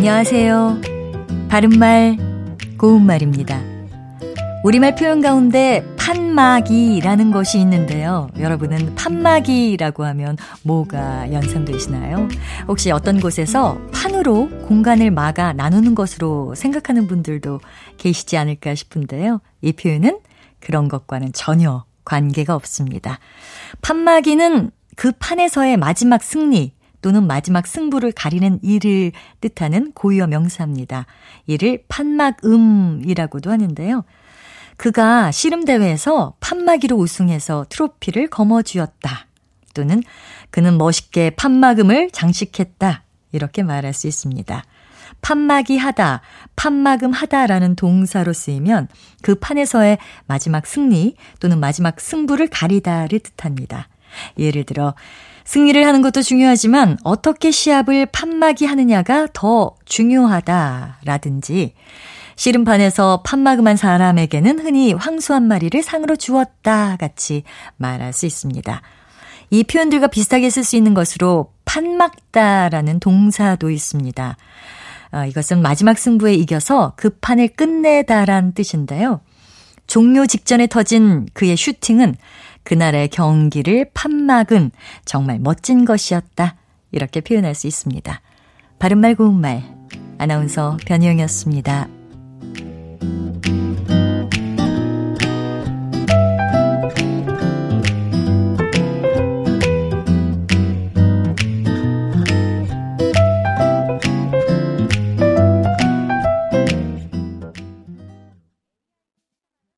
안녕하세요. 바른말, 고운말입니다. 우리말 표현 가운데 판막이라는 것이 있는데요. 여러분은 판막이라고 하면 뭐가 연상되시나요? 혹시 어떤 곳에서 판으로 공간을 막아 나누는 것으로 생각하는 분들도 계시지 않을까 싶은데요. 이 표현은 그런 것과는 전혀 관계가 없습니다. 판막이는 그 판에서의 마지막 승리 또는 마지막 승부를 가리는 일을 뜻하는 고유어 명사입니다. 이를 판막음이라고도 하는데요. 그가 씨름대회에서 판마기로 우승해서 트로피를 거머쥐었다. 또는 그는 멋있게 판마금을 장식했다. 이렇게 말할 수 있습니다. 판마기 하다, 판마금 하다라는 동사로 쓰이면 그 판에서의 마지막 승리 또는 마지막 승부를 가리다를 뜻합니다. 예를 들어, 승리를 하는 것도 중요하지만 어떻게 시합을 판마기 하느냐가 더 중요하다라든지 씨름판에서 판마금한 사람에게는 흔히 황소 한 마리를 상으로 주었다 같이 말할 수 있습니다. 이 표현들과 비슷하게 쓸 수 있는 것으로 판막다라는 동사도 있습니다. 어, 이것은 마지막 승부에 이겨서 그 판을 끝내다란 뜻인데요. 종료 직전에 터진 그의 슈팅은 그날의 경기를 판막은 정말 멋진 것이었다. 이렇게 표현할 수 있습니다. 바른말 고운말 아나운서 변희영이었습니다.